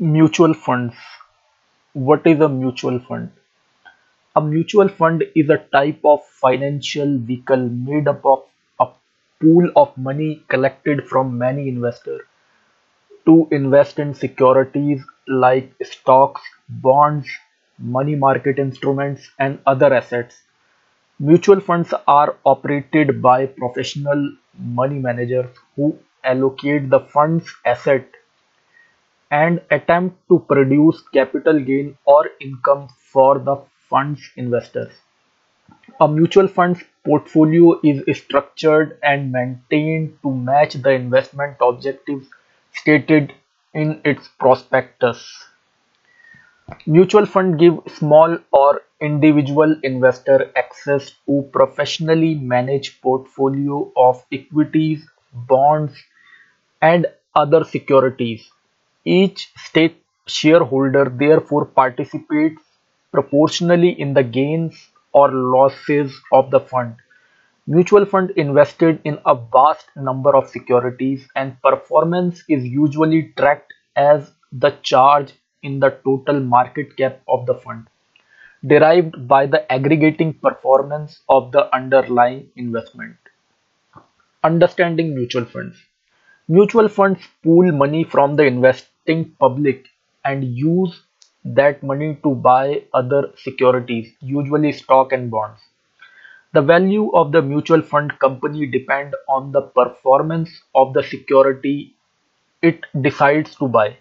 Mutual funds. What is a mutual fund? A mutual fund is a type of financial vehicle made up of a pool of money collected from many investors to invest in securities like stocks, bonds, money market instruments, and other assets. Mutual funds are operated by professional money managers who allocate the fund's asset and attempt to produce capital gain or income for the fund's investors. A mutual fund's portfolio is structured and maintained to match the investment objectives stated in its prospectus. Mutual funds give small or individual investor access to professionally managed portfolio of equities, bonds, and other securities. Each state shareholder therefore participates proportionally in the gains or losses of the fund. Mutual fund invested in a vast number of securities and performance is usually tracked as the charge in the total market cap of the fund, derived by the aggregating performance of the underlying investment. Understanding mutual funds. Mutual funds pool money from the investing public and use that money to buy other securities, usually stock and bonds. The value of the mutual fund company depend on the performance of the security it decides to buy.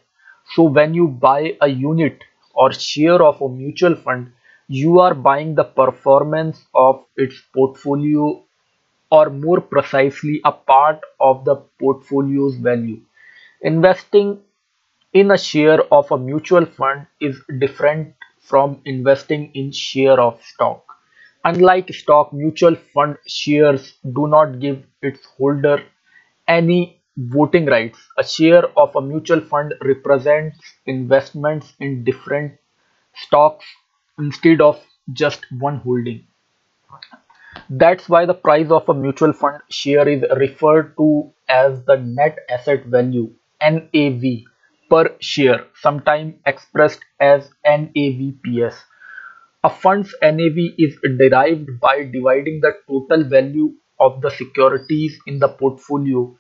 So when you buy a unit or share of a mutual fund, you are buying the performance of its portfolio or more precisely a part of the portfolio's value. Investing in a share of a mutual fund is different from investing in share of stock. Unlike stock, mutual fund shares do not give its holder any voting rights. A share of a mutual fund represents investments in different stocks instead of just one holding. That's why the price of a mutual fund share is referred to as the net asset value (NAV) per share, sometimes expressed as NAVPS. A fund's NAV is derived by dividing the total value of the securities in the portfolio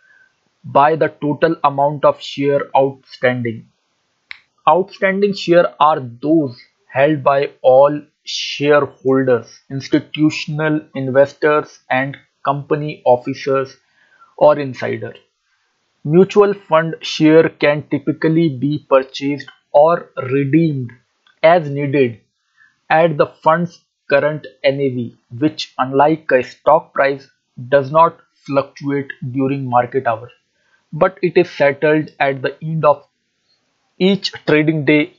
by the total amount of share outstanding. Outstanding shares are those held by all shareholders, institutional investors, and company officers or insiders. Mutual fund share can typically be purchased or redeemed as needed at the fund's current NAV, which unlike a stock price does not fluctuate during market hours, but it is settled at the end of each trading day.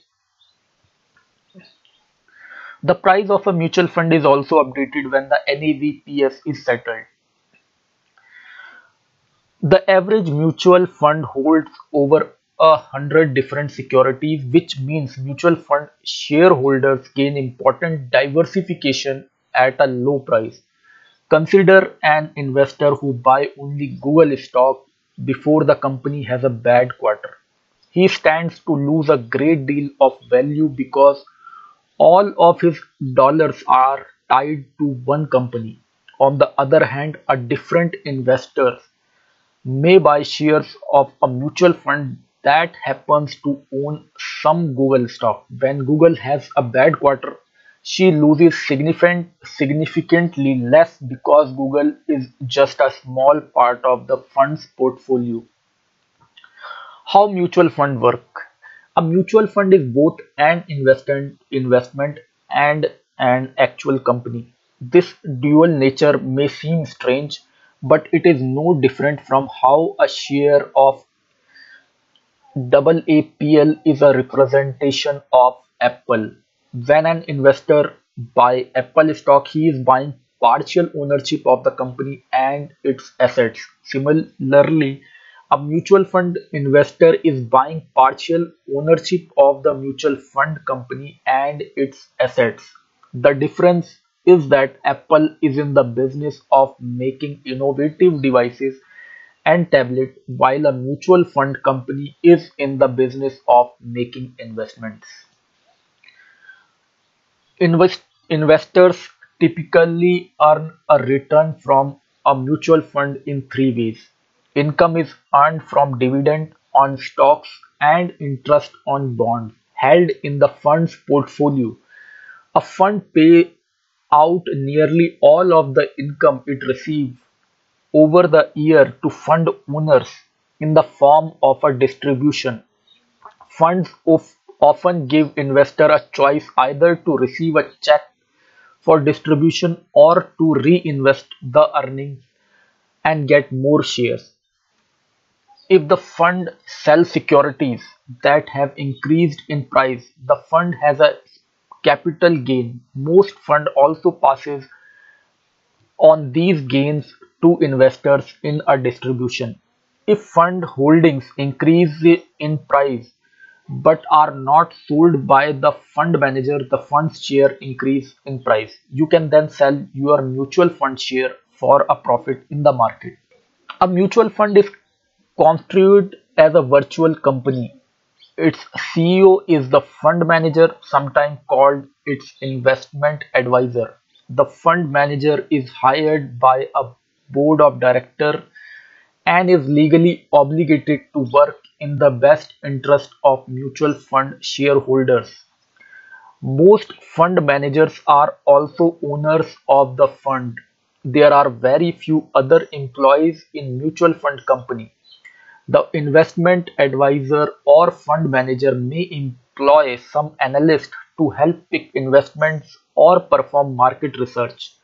The price of a mutual fund is also updated when the NAVPS is settled. The average mutual fund holds over a hundred different securities, which means mutual fund shareholders gain important diversification at a low price. Consider an investor who buy only Google stock before the company has a bad quarter. He stands to lose a great deal of value because all of his dollars are tied to one company. On the other hand, a different investor may buy shares of a mutual fund that happens to own some Google stock. When Google has a bad quarter, she loses significant, significantly less because Google is just a small part of the fund's portfolio. How mutual fund work? A mutual fund is both an investment investment and an actual company. This dual nature may seem strange, but it is no different from how a share of AAPL is a representation of Apple. When an investor buy Apple stock, he is buying partial ownership of the company and its assets. Similarly, a mutual fund investor is buying partial ownership of the mutual fund company and its assets. The difference is that Apple is in the business of making innovative devices and tablet while a mutual fund company is in the business of making investments. Invest investors typically earn a return from a mutual fund in three ways. Income is earned from dividend on stocks and interest on bonds held in the fund's portfolio. A fund pays out nearly all of the income it receives over the year to fund owners in the form of a distribution. Funds of often give investors a choice either to receive a check for distribution or to reinvest the earnings and get more shares. If the fund sells securities that have increased in price, the fund has a capital gain. Most fund also passes on these gains to investors in a distribution. If fund holdings increase in price but are not sold by the fund manager, the fund's share increase in price. You can then sell your mutual fund share for a profit in the market. A mutual fund is constituted as a virtual company. Its CEO is the fund manager, sometimes called its investment advisor. The fund manager is hired by a board of directors and is legally obligated to work in the best interest of mutual fund shareholders. Most fund managers are also owners of the fund. There are very few other employees in mutual fund company. The investment advisor or fund manager may employ some analyst to help pick investments or perform market research.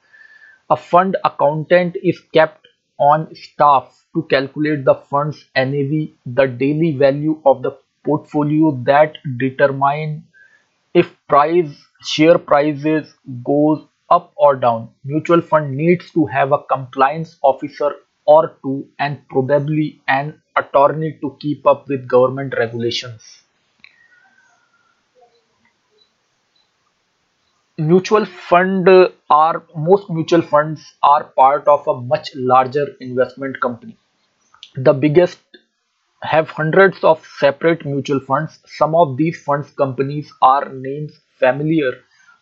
A fund accountant is kept on staff to calculate the fund's NAV, the daily value of the portfolio that determine if price share prices goes up or down. Mutual fund needs to have a compliance officer or two and probably an attorney to keep up with government regulations. Mutual fund uh, are most mutual funds are part of a much larger investment company. The biggest have hundreds of separate mutual funds. Some of these funds companies are names familiar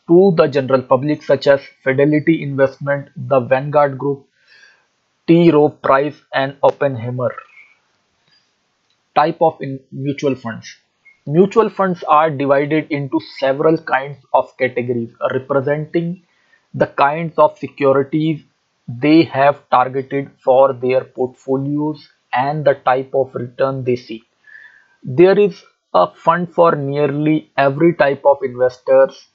to the general public such as Fidelity Investment, the Vanguard Group, T. Rowe Price and Oppenheimer. Type of mutual funds. Mutual funds are divided into several kinds of categories representing the kinds of securities they have targeted for their portfolios and the type of return they seek. There is a fund for nearly every type of investors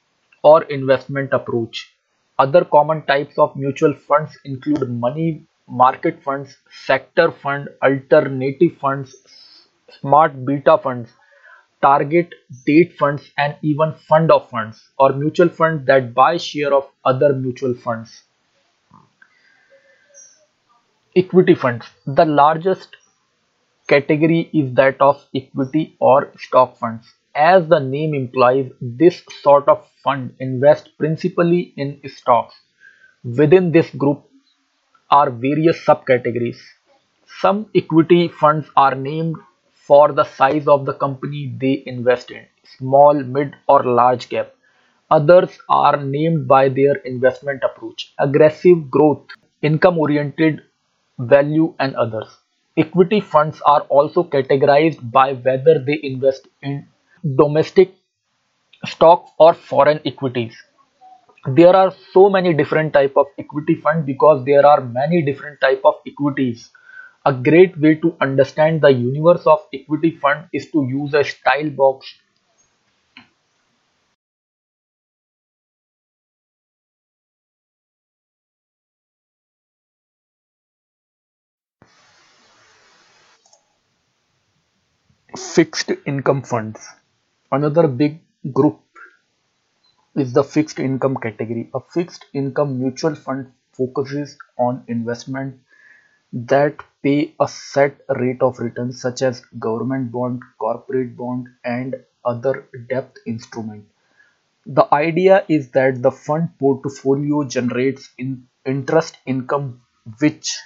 or investment approach. Other common types of mutual funds include money market funds, sector fund, alternative funds, smart beta funds, target date funds, and even fund of funds or mutual funds that buy share of other mutual funds. Equity funds. The largest category is that of equity or stock funds. As the name implies, this sort of fund invests principally in stocks. Within this group are various subcategories. Some equity funds are named for the size of the company they invest in, small, mid, or large cap. Others are named by their investment approach, aggressive growth, income oriented value, and others. Equity funds are also categorized by whether they invest in domestic stocks or foreign equities. There are so many different type of equity fund because there are many different type of equities. A great way to understand the universe of equity fund is to use a style box fixed income funds. Another big group is the fixed income category. A fixed income mutual fund focuses on investment that pay a set rate of return such as government bond, corporate bond and other debt instrument. The idea is that the fund portfolio generates in interest income which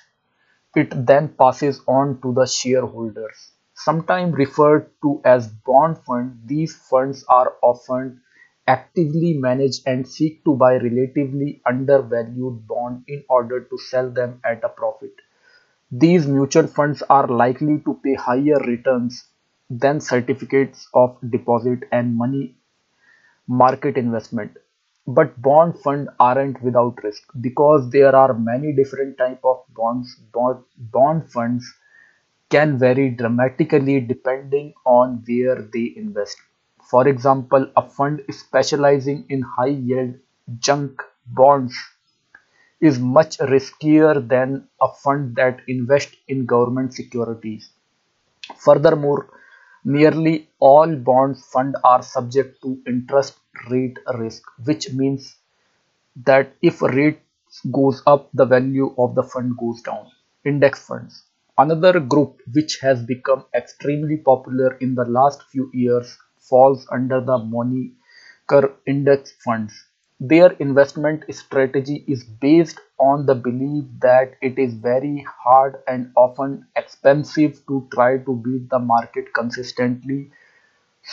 It then passes on to the shareholders. Sometimes referred to as bond funds, these funds are often actively manage and seek to buy relatively undervalued bonds in order to sell them at a profit. These mutual funds are likely to pay higher returns than certificates of deposit and money market investment. But bond funds aren't without risk because there are many different type of bonds. Bond, bond funds can vary dramatically depending on where they invest. For example, a fund specializing in high yield junk bonds is much riskier than a fund that invests in government securities. Furthermore, nearly all bond funds are subject to interest rate risk, which means that if rates goes up, the value of the fund goes down. Index funds. Another group which has become extremely popular in the last few years falls under the moniker index funds. Their investment strategy is based on the belief that it is very hard and often expensive to try to beat the market consistently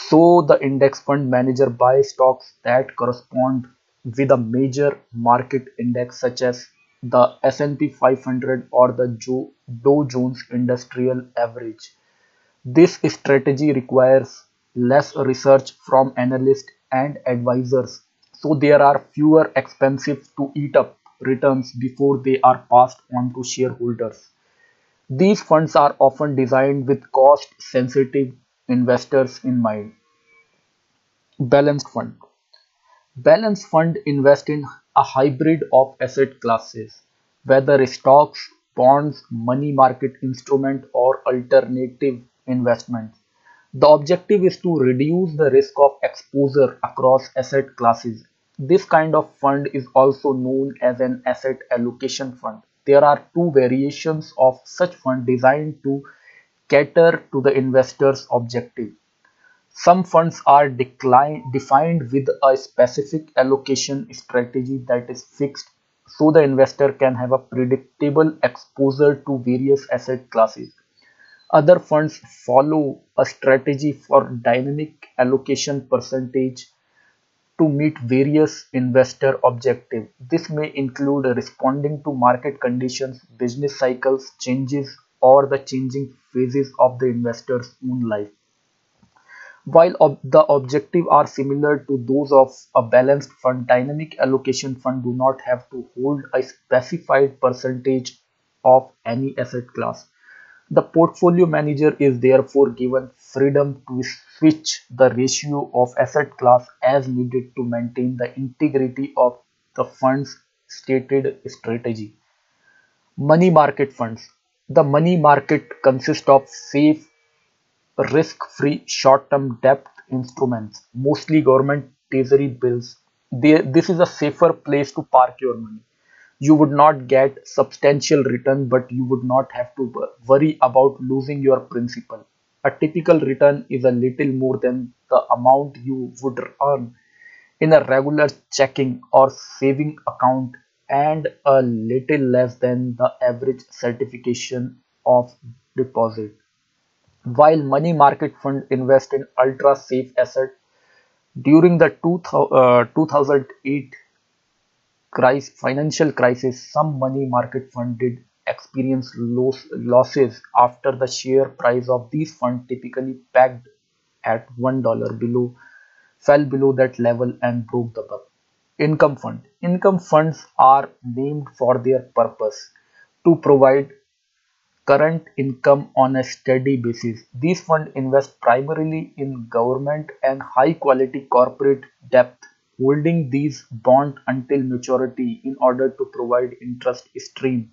so the index fund manager buys stocks that correspond with a major market index such as the S&P 500 or the Dow Jones Industrial Average. This strategy requires less research from analysts and advisors, so there are fewer expensive to eat up returns before they are passed on to shareholders. These funds are often designed with cost sensitive investors in mind. Balanced fund. Balanced fund invest in a hybrid of asset classes, whether stocks, bonds, money market instrument or alternative investments. The objective is to reduce the risk of exposure across asset classes. This kind of fund is also known as an asset allocation fund. There are two variations of such fund designed to cater to the investor's objective. Some funds are defined with a specific allocation strategy that is fixed so the investor can have a predictable exposure to various asset classes. Other funds follow a strategy for dynamic allocation percentage to meet various investor objectives. This may include responding to market conditions, business cycles, changes, or the changing phases of the investor's own life. While ob- the objectives are similar to those of a balanced fund, dynamic allocation fund do not have to hold a specified percentage of any asset class. The portfolio manager is therefore given freedom to switch the ratio of asset class as needed to maintain the integrity of the fund's stated strategy. Money market funds. The money market consists of safe risk-free short-term debt instruments, mostly government treasury bills. This is a safer place to park your money. You would not get substantial return, but you would not have to worry about losing your principal. A typical return is a little more than the amount you would earn in a regular checking or saving account and a little less than the average certification of deposit. While money market fund invest in ultra safe asset during the two uh, 2008 crisis, financial crisis, some money market funds did experience loss, losses after the share price of these funds typically pegged at $1 below fell below that level and broke the buck. Income fund. Income funds are named for their purpose to provide current income on a steady basis. These funds invest primarily in government and high quality corporate debt, holding these bonds until maturity in order to provide interest stream.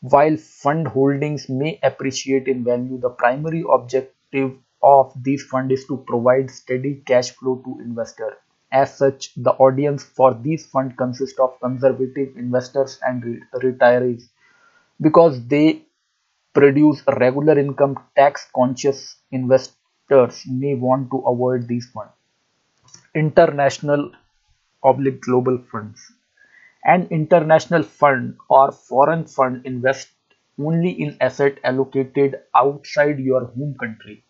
While fund holdings may appreciate in value, the primary objective of these funds is to provide steady cash flow to investors. As such, the audience for these funds consists of conservative investors and re- retirees because they produce regular income tax conscious investors may want to avoid these funds international oblique global funds an international fund or foreign fund invests only in assets allocated outside your home country.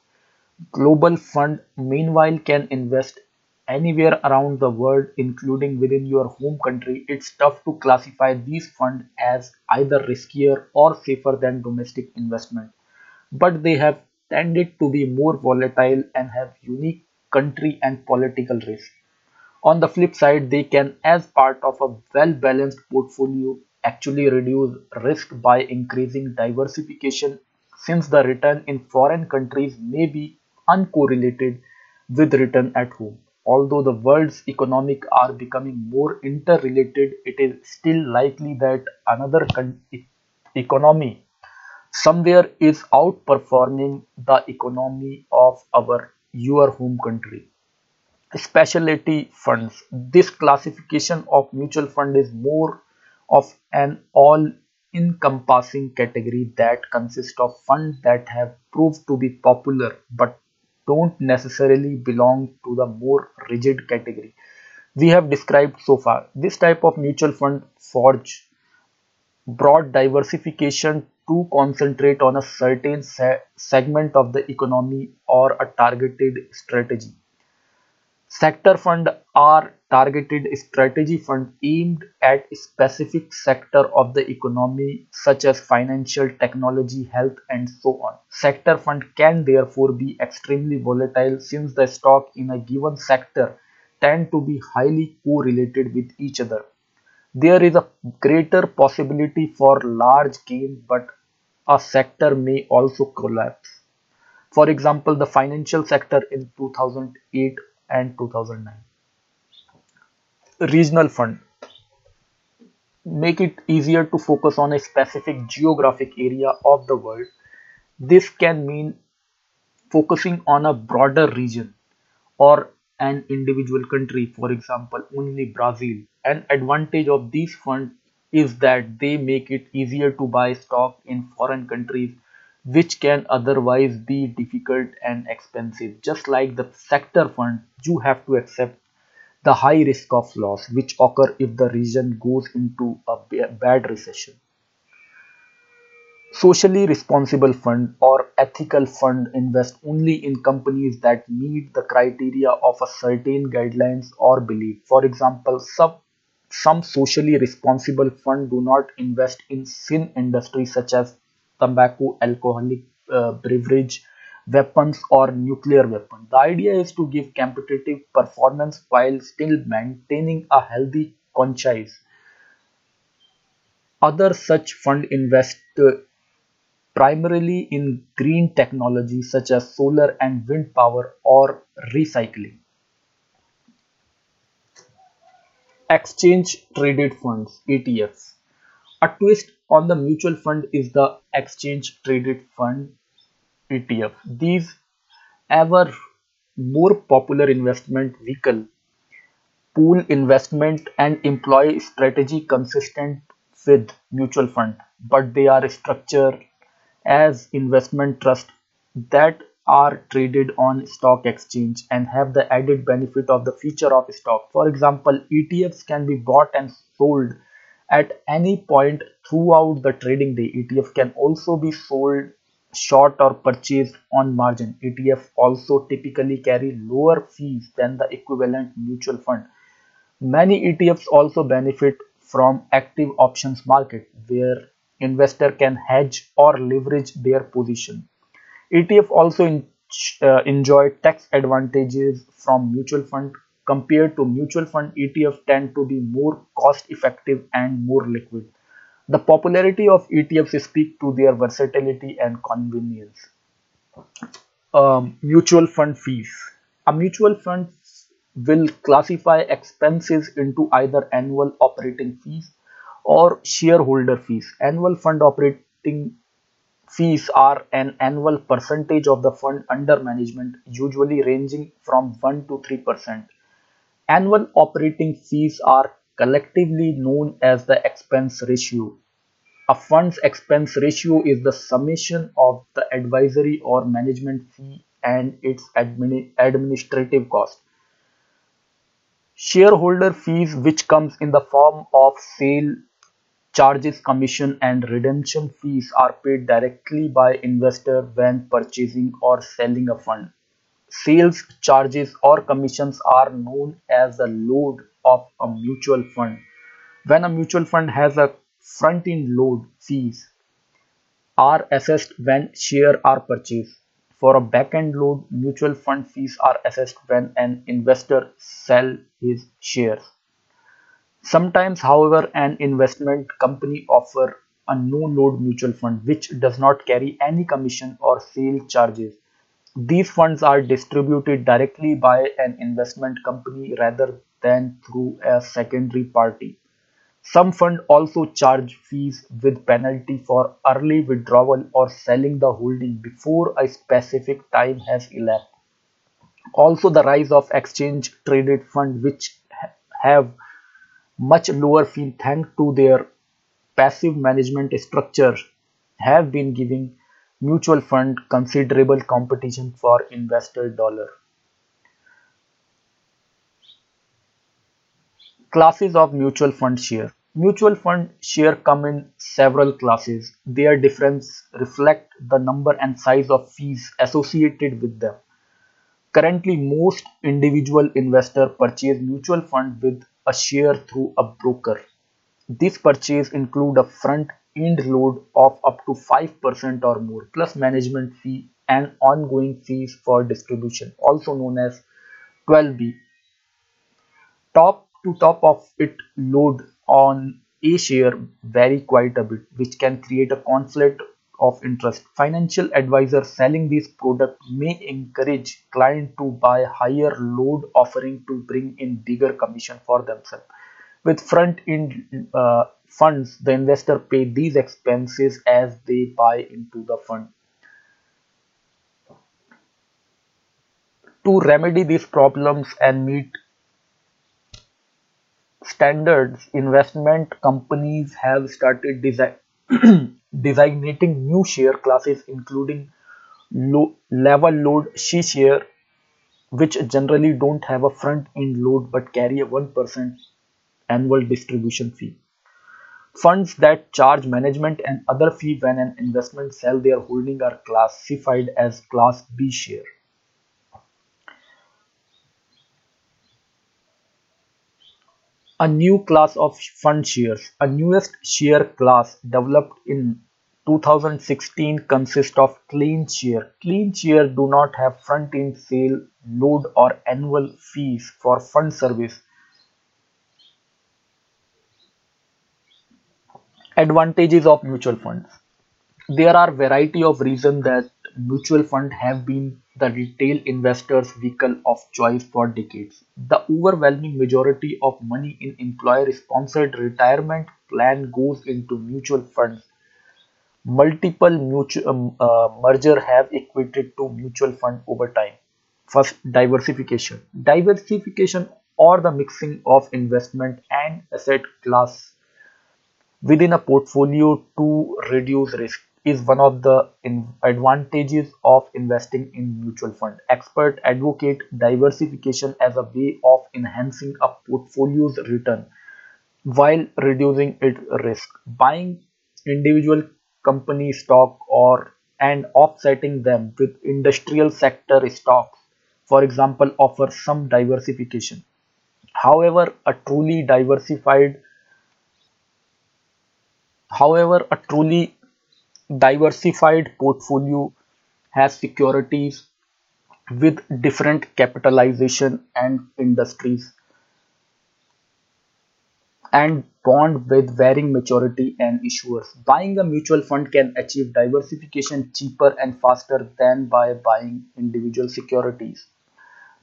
Global fund meanwhile can invest anywhere around the world including within your home country. It's tough to classify these funds as either riskier or safer than domestic investment, but they have tended to be more volatile and have unique country and political risk. On the flip side, they can, as part of a well-balanced portfolio, actually reduce risk by increasing diversification since the return in foreign countries may be uncorrelated with return at home. Although the world's economic are becoming more interrelated, it is still likely that another con- economy somewhere is outperforming the economy of our your home country. Specialty funds. This classification of mutual fund is more of an all-encompassing category that consists of funds that have proved to be popular but don't necessarily belong to the more rigid category we have described so far. This type of mutual fund forge broad diversification to concentrate on a certain se- segment of the economy or a targeted strategy. Sector fund are targeted strategy fund aimed at specific sector of the economy such as financial, technology, health and so on. Sector fund can therefore be extremely volatile since the stock in a given sector tend to be highly correlated with each other. There is a greater possibility for large gain, but a sector may also collapse. For example, the financial sector in 2008 and 2009. Regional fund make it easier to focus on a specific geographic area of the world. This can mean focusing on a broader region or an individual country, for example, only Brazil. An advantage of these funds is that they make it easier to buy stock in foreign countries, which can otherwise be difficult and expensive. Just like the sector fund, you have to accept the high risk of loss which occur if the region goes into a bad recession. Socially responsible fund or ethical fund invest only in companies that meet the criteria of a certain guidelines or belief. For example, some some socially responsible fund do not invest in sin industries such as tobacco, alcoholic uh, beverage, weapons, or nuclear weapons. The idea is to give competitive performance while still maintaining a healthy conscience. Other such fund invest uh, primarily in green technology such as solar and wind power or recycling. Exchange traded funds ETFs. A twist on the mutual fund is the exchange traded fund ETF. These ever more popular investment vehicle pool investment and employ strategy consistent with mutual fund, but they are structured as investment trust that are traded on stock exchange and have the added benefit of the feature of stock. For example, ETFs can be bought and sold at any point throughout the trading day. ETF can also be sold short or purchased on margin. ETF also typically carry lower fees than the equivalent mutual fund. Many ETFs also benefit from active options market where investor can hedge or leverage their position. ETF also en- uh, enjoy tax advantages from mutual fund compared to mutual fund ETF tend to be more cost effective and more liquid. The popularity of ETFs speak to their versatility and convenience. Um, mutual fund fees. A mutual fund will classify expenses into either annual operating fees or shareholder fees. Annual fund operating fees are an annual percentage of the fund under management, usually ranging from 1 to 3%. Annual operating fees are collectively known as the expense ratio. A fund's expense ratio is the summation of the advisory or management fee and its admini- administrative cost. Shareholder fees, which comes in the form of sale charges, commission, and redemption fees are paid directly by investor when purchasing or selling a fund. Sales charges or commissions are known as the load of a mutual fund. When a mutual fund has a front-end load, fees are assessed when shares are purchased. For a back-end load, mutual fund fees are assessed when an investor sells his shares. Sometimes, however, an investment company offers a no-load mutual fund which does not carry any commission or sale charges. These funds are distributed directly by an investment company rather than through a secondary party. Some funds also charge fees with penalty for early withdrawal or selling the holding before a specific time has elapsed. Also, the rise of exchange traded funds, which have much lower fee thanks to their passive management structure, have been giving mutual fund considerable competition for investor dollar. Classes of mutual fund share. Mutual fund share come in several classes. Their difference reflect the number and size of fees associated with them. Currently, most individual investor purchase mutual fund with a share through a broker. This purchase include a front-end load of up to five percent or more, plus management fee and ongoing fees for distribution, also known as 12b. Top to top of it load on a share vary quite a bit, which can create a conflict of interest. Financial advisor selling these products may encourage client to buy higher load offering to bring in bigger commission for themselves. With front-end uh, funds, the investor pay these expenses as they buy into the fund. To remedy these problems and meet standards, investment companies have started desi- designating new share classes including low level load C share which generally don't have a front end load but carry a 1% annual distribution fee. Funds that charge management and other fee when an investment sell their holding are classified as class B share. A new class of fund shares, a newest share class developed in 2016 consists of clean share. Clean share do not have front-end sale load or annual fees for fund service. Advantages of mutual funds. There are variety of reasons that mutual funds have been the retail investors' vehicle of choice for decades. The overwhelming majority of money in employer-sponsored retirement plan goes into mutual funds. Multiple mutual um, uh, merger have equated to mutual fund over time. First, diversification. Diversification or the mixing of investment and asset class within a portfolio to reduce risk is one of the advantages of investing in mutual fund. Experts advocate diversification as a way of enhancing a portfolio's return while reducing its risk. Buying individual company stock or and offsetting them with industrial sector stocks, for example, offers some diversification. However, a truly diversified However, a truly diversified portfolio has securities with different capitalization and industries and bond with varying maturity and issuers. Buying a mutual fund can achieve diversification cheaper and faster than by buying individual securities.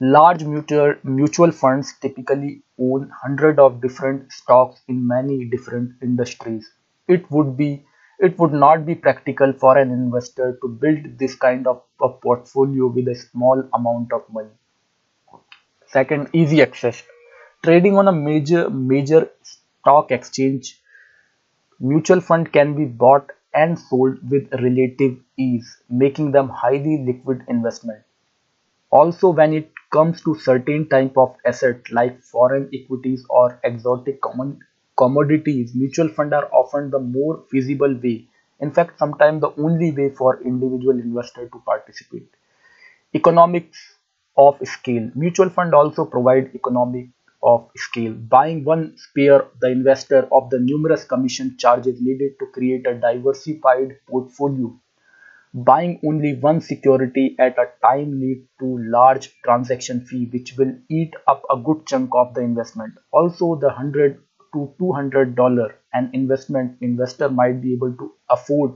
Large mutual, mutual funds typically own hundreds of different stocks in many different industries. It would be it would not be practical for an investor to build this kind of a portfolio with a small amount of money. Second, easy access. Trading on a major major stock exchange, mutual fund can be bought and sold with relative ease, making them highly liquid investment. Also, when it comes to certain type of asset like foreign equities or exotic common commodities, mutual funds are often the more feasible way. In fact, sometimes the only way for individual investor to participate. Economics of scale. Mutual fund also provide economic of scale. Buying one spare the investor of the numerous commission charges needed to create a diversified portfolio Buying only one security at a time lead to large transaction fee which will eat up a good chunk of the investment. Also the 100 to 200 dollar an investment investor might be able to afford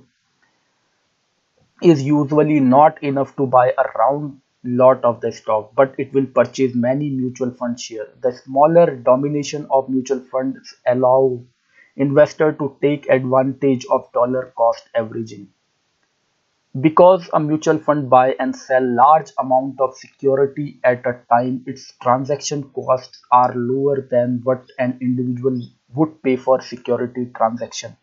is usually not enough to buy a round lot of the stock but it will purchase many mutual fund share. The smaller domination of mutual funds allow investor to take advantage of dollar cost averaging. Because a mutual fund buy and sell large amount of security at a time, its transaction costs are lower than what an individual would pay for security transaction.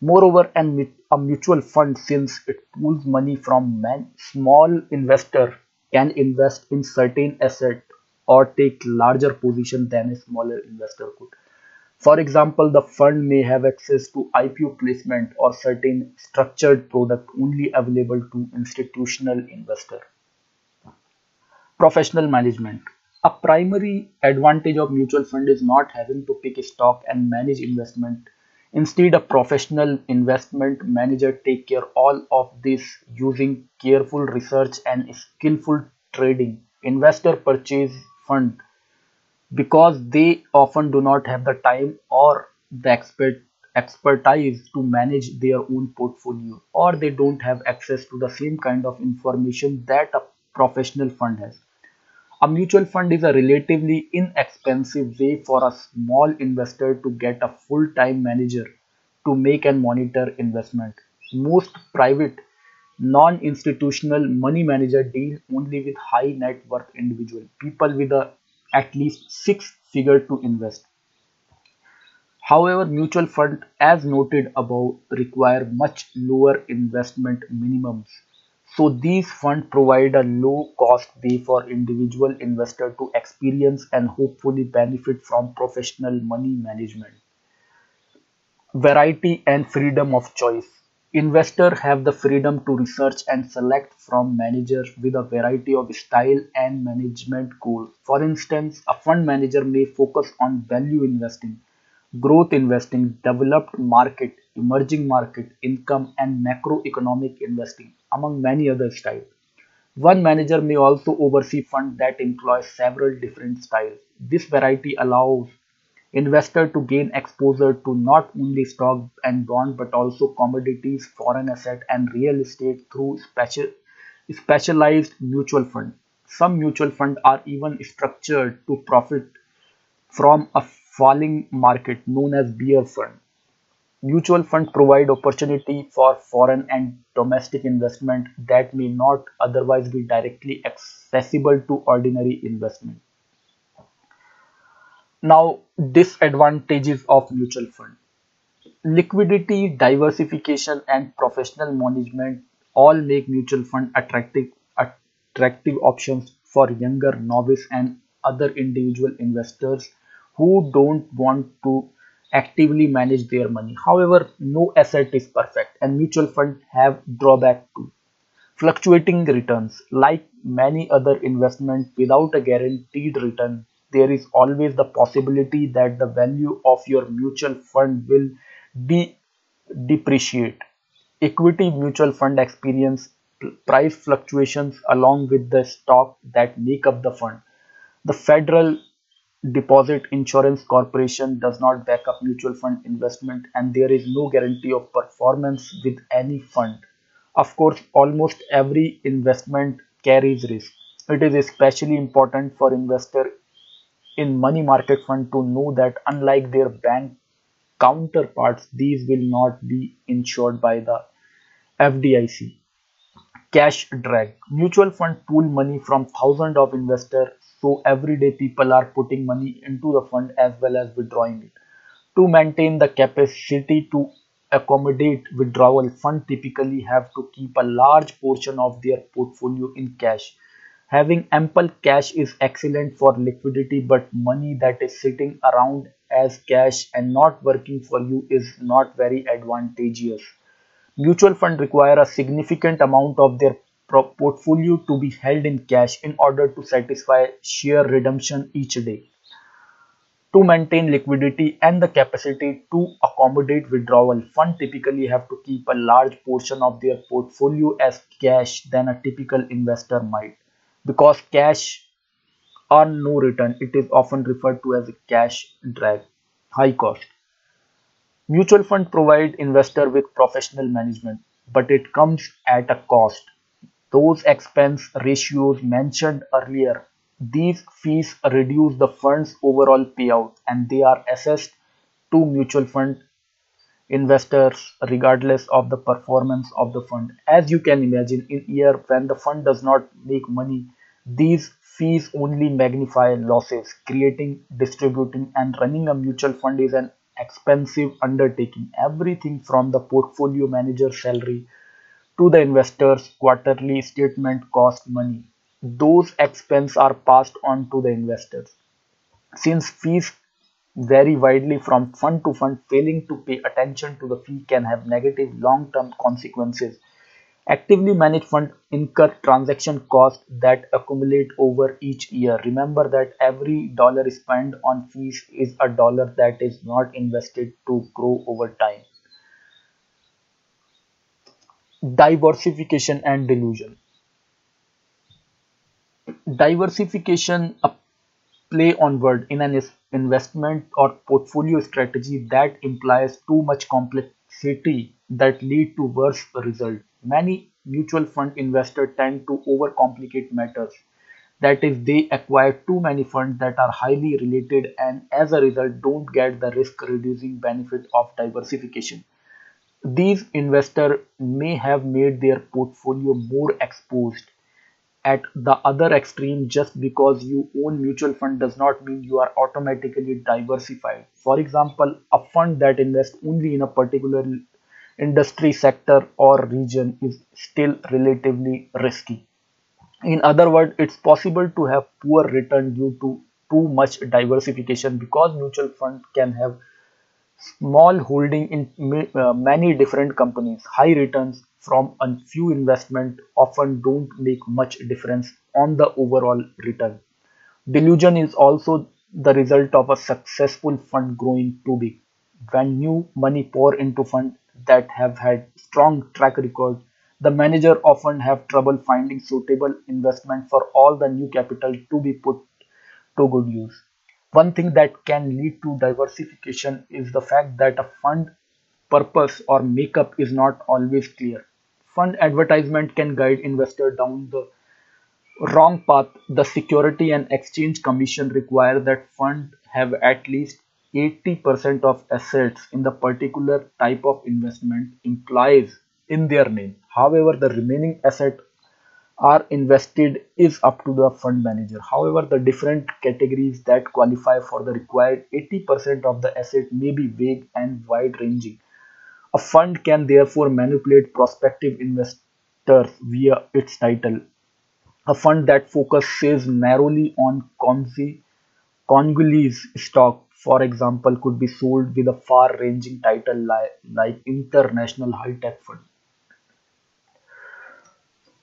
Moreover, an, a mutual fund, since it pools money from man, small investor, can invest in certain asset or take larger position than a smaller investor could. For example, the fund may have access to IPO placement or certain structured product only available to institutional investor. Professional management. A primary advantage of mutual fund is not having to pick a stock and manage investment. Instead, a professional investment manager take care all of this using careful research and skillful trading. Investor purchase fund because they often do not have the time or the expert expertise to manage their own portfolio or they don't have access to the same kind of information that a professional fund has. A mutual fund is a relatively inexpensive way for a small investor to get a full-time manager to make and monitor investment. Most private non-institutional money manager deal only with high net worth individual people with a at least six figure to invest. However, mutual funds, as noted above, require much lower investment minimums. So these funds provide a low cost way for individual investor to experience and hopefully benefit from professional money management. Variety and freedom of choice. Investors have the freedom to research and select from managers with a variety of style and management goals. For instance, a fund manager may focus on value investing, growth investing, developed market, emerging market, income, and macroeconomic investing, among many other styles. One manager may also oversee funds that employ several different styles. This variety allows investor to gain exposure to not only stock and bond but also commodities, foreign asset and real estate through special, specialized mutual fund. Some mutual funds are even structured to profit from a falling market known as bear fund. Mutual funds provide opportunity for foreign and domestic investment that may not otherwise be directly accessible to ordinary investment. Now, disadvantages of mutual fund. Liquidity, diversification, and professional management all make mutual fund attractive attractive options for younger novice and other individual investors who don't want to actively manage their money. However, no asset is perfect and mutual funds have drawback too. Fluctuating returns. Like many other investments without a guaranteed return, there is always the possibility that the value of your mutual fund will de depreciate. Equity mutual fund experience price fluctuations along with the stock that make up the fund. The Federal Deposit Insurance Corporation does not back up mutual fund investment and there is no guarantee of performance with any fund. Of course, almost every investment carries risk. It is especially important for investors in money market fund to know that unlike their bank counterparts, these will not be insured by the FDIC. Cash drag. Mutual fund pool money from thousands of investors, so every day people are putting money into the fund as well as withdrawing it. To maintain the capacity to accommodate withdrawal, fund typically have to keep a large portion of their portfolio in cash Having ample cash is excellent for liquidity, but money that is sitting around as cash and not working for you is not very advantageous. Mutual funds require a significant amount of their portfolio to be held in cash in order to satisfy share redemption each day. To maintain liquidity and the capacity to accommodate withdrawal, funds typically have to keep a large portion of their portfolio as cash than a typical investor might. Because cash earn no return, it is often referred to as a cash drag, high cost. Mutual fund provide investor with professional management, but it comes at a cost. Those expense ratios mentioned earlier, these fees reduce the fund's overall payout and they are assessed to mutual fund investors regardless of the performance of the fund. As you can imagine, in year when the fund does not make money, these fees only magnify losses. Creating, distributing, and running a mutual fund is an expensive undertaking. Everything from the portfolio manager's salary to the investor's quarterly statement cost money. Those expenses are passed on to the investors. Since fees vary widely from fund to fund, failing to pay attention to the fee can have negative long-term consequences. Actively managed funds incur transaction costs that accumulate over each year. Remember that every dollar spent on fees is a dollar that is not invested to grow over time. Diworsification and dilution. Diworsification, play on word in an investment or portfolio strategy that implies too much complexity that lead to worse result. Many mutual fund investors tend to overcomplicate matters. That is, they acquire too many funds that are highly related and as a result don't get the risk reducing benefit of diversification. These investors may have made their portfolio more exposed at the other extreme just because you own mutual fund does not mean you are automatically diversified. For example a fund that invests only in a particular industry sector or region is still relatively risky. In other words it's possible to have poor return due to too much diversification because mutual fund can have Small holding in uh, many different companies, high returns from a few investments often don't make much difference on the overall return. Dilution is also the result of a successful fund growing too big. When new money pour into funds that have had strong track record, the manager often have trouble finding suitable investment for all the new capital to be put to good use. One thing that can lead to diversification is the fact that a fund purpose or makeup is not always clear. Fund advertisement can guide investor down the wrong path. The Security and Exchange Commission require that fund have at least 80% of assets in the particular type of investment implies in their name. However, the remaining asset are invested is up to the fund manager. However, the different categories that qualify for the required 80% of the asset may be vague and wide ranging. A fund can therefore manipulate prospective investors via its title. A fund that focuses narrowly on Congolese stock, for example, could be sold with a far-ranging title li- like International High Tech Fund.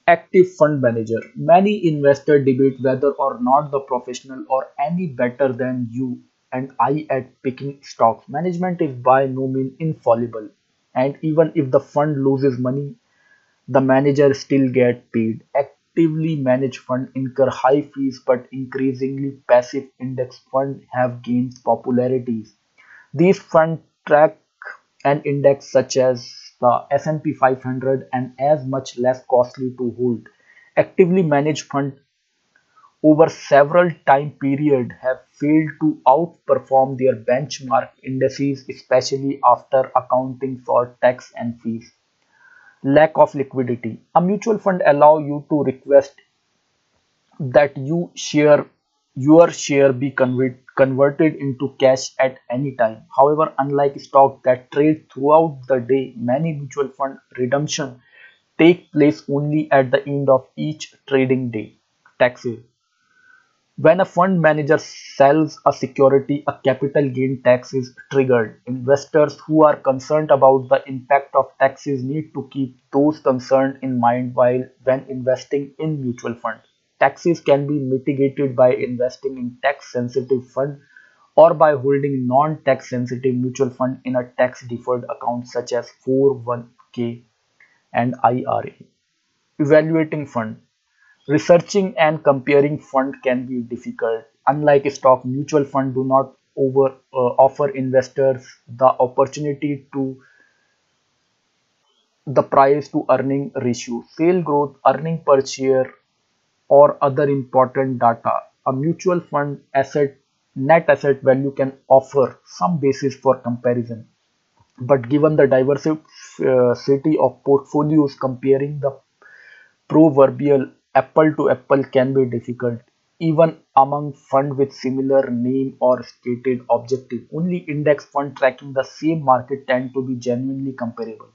Active fund manager. Many investors debate whether or not the professional or any better than you and I at picking stocks. Management is by no means infallible, and even if the fund loses money, the manager still get paid. Actively managed funds incur high fees, but increasingly passive index funds have gained popularity. These funds track an index such as the S&P 500 and as much less costly to hold. Actively managed funds over several time period have failed to outperform their benchmark indices, especially after accounting for tax and fees. Lack of liquidity. A mutual fund allow you to request that you share your share be convert, converted into cash at any time. However, unlike stock that trade throughout the day, many mutual fund redemption take place only at the end of each trading day. Taxes. When a fund manager sells a security, a capital gain tax is triggered. Investors who are concerned about the impact of taxes need to keep those concerns in mind while when investing in mutual funds. Taxes can be mitigated by investing in tax sensitive fund or by holding non-tax sensitive mutual fund in a tax deferred account such as 401k and IRA. Evaluating fund Researching and comparing fund can be difficult. Unlike stock, mutual fund do not over uh, offer investors the opportunity to the price to earning ratio, sale growth, earning per share, or other important data. A mutual fund asset net asset value can offer some basis for comparison, but given the diversity of portfolios, comparing the proverbial apple to apple can be difficult, even among funds with similar name or stated objective. Only index funds tracking the same market tend to be genuinely comparable.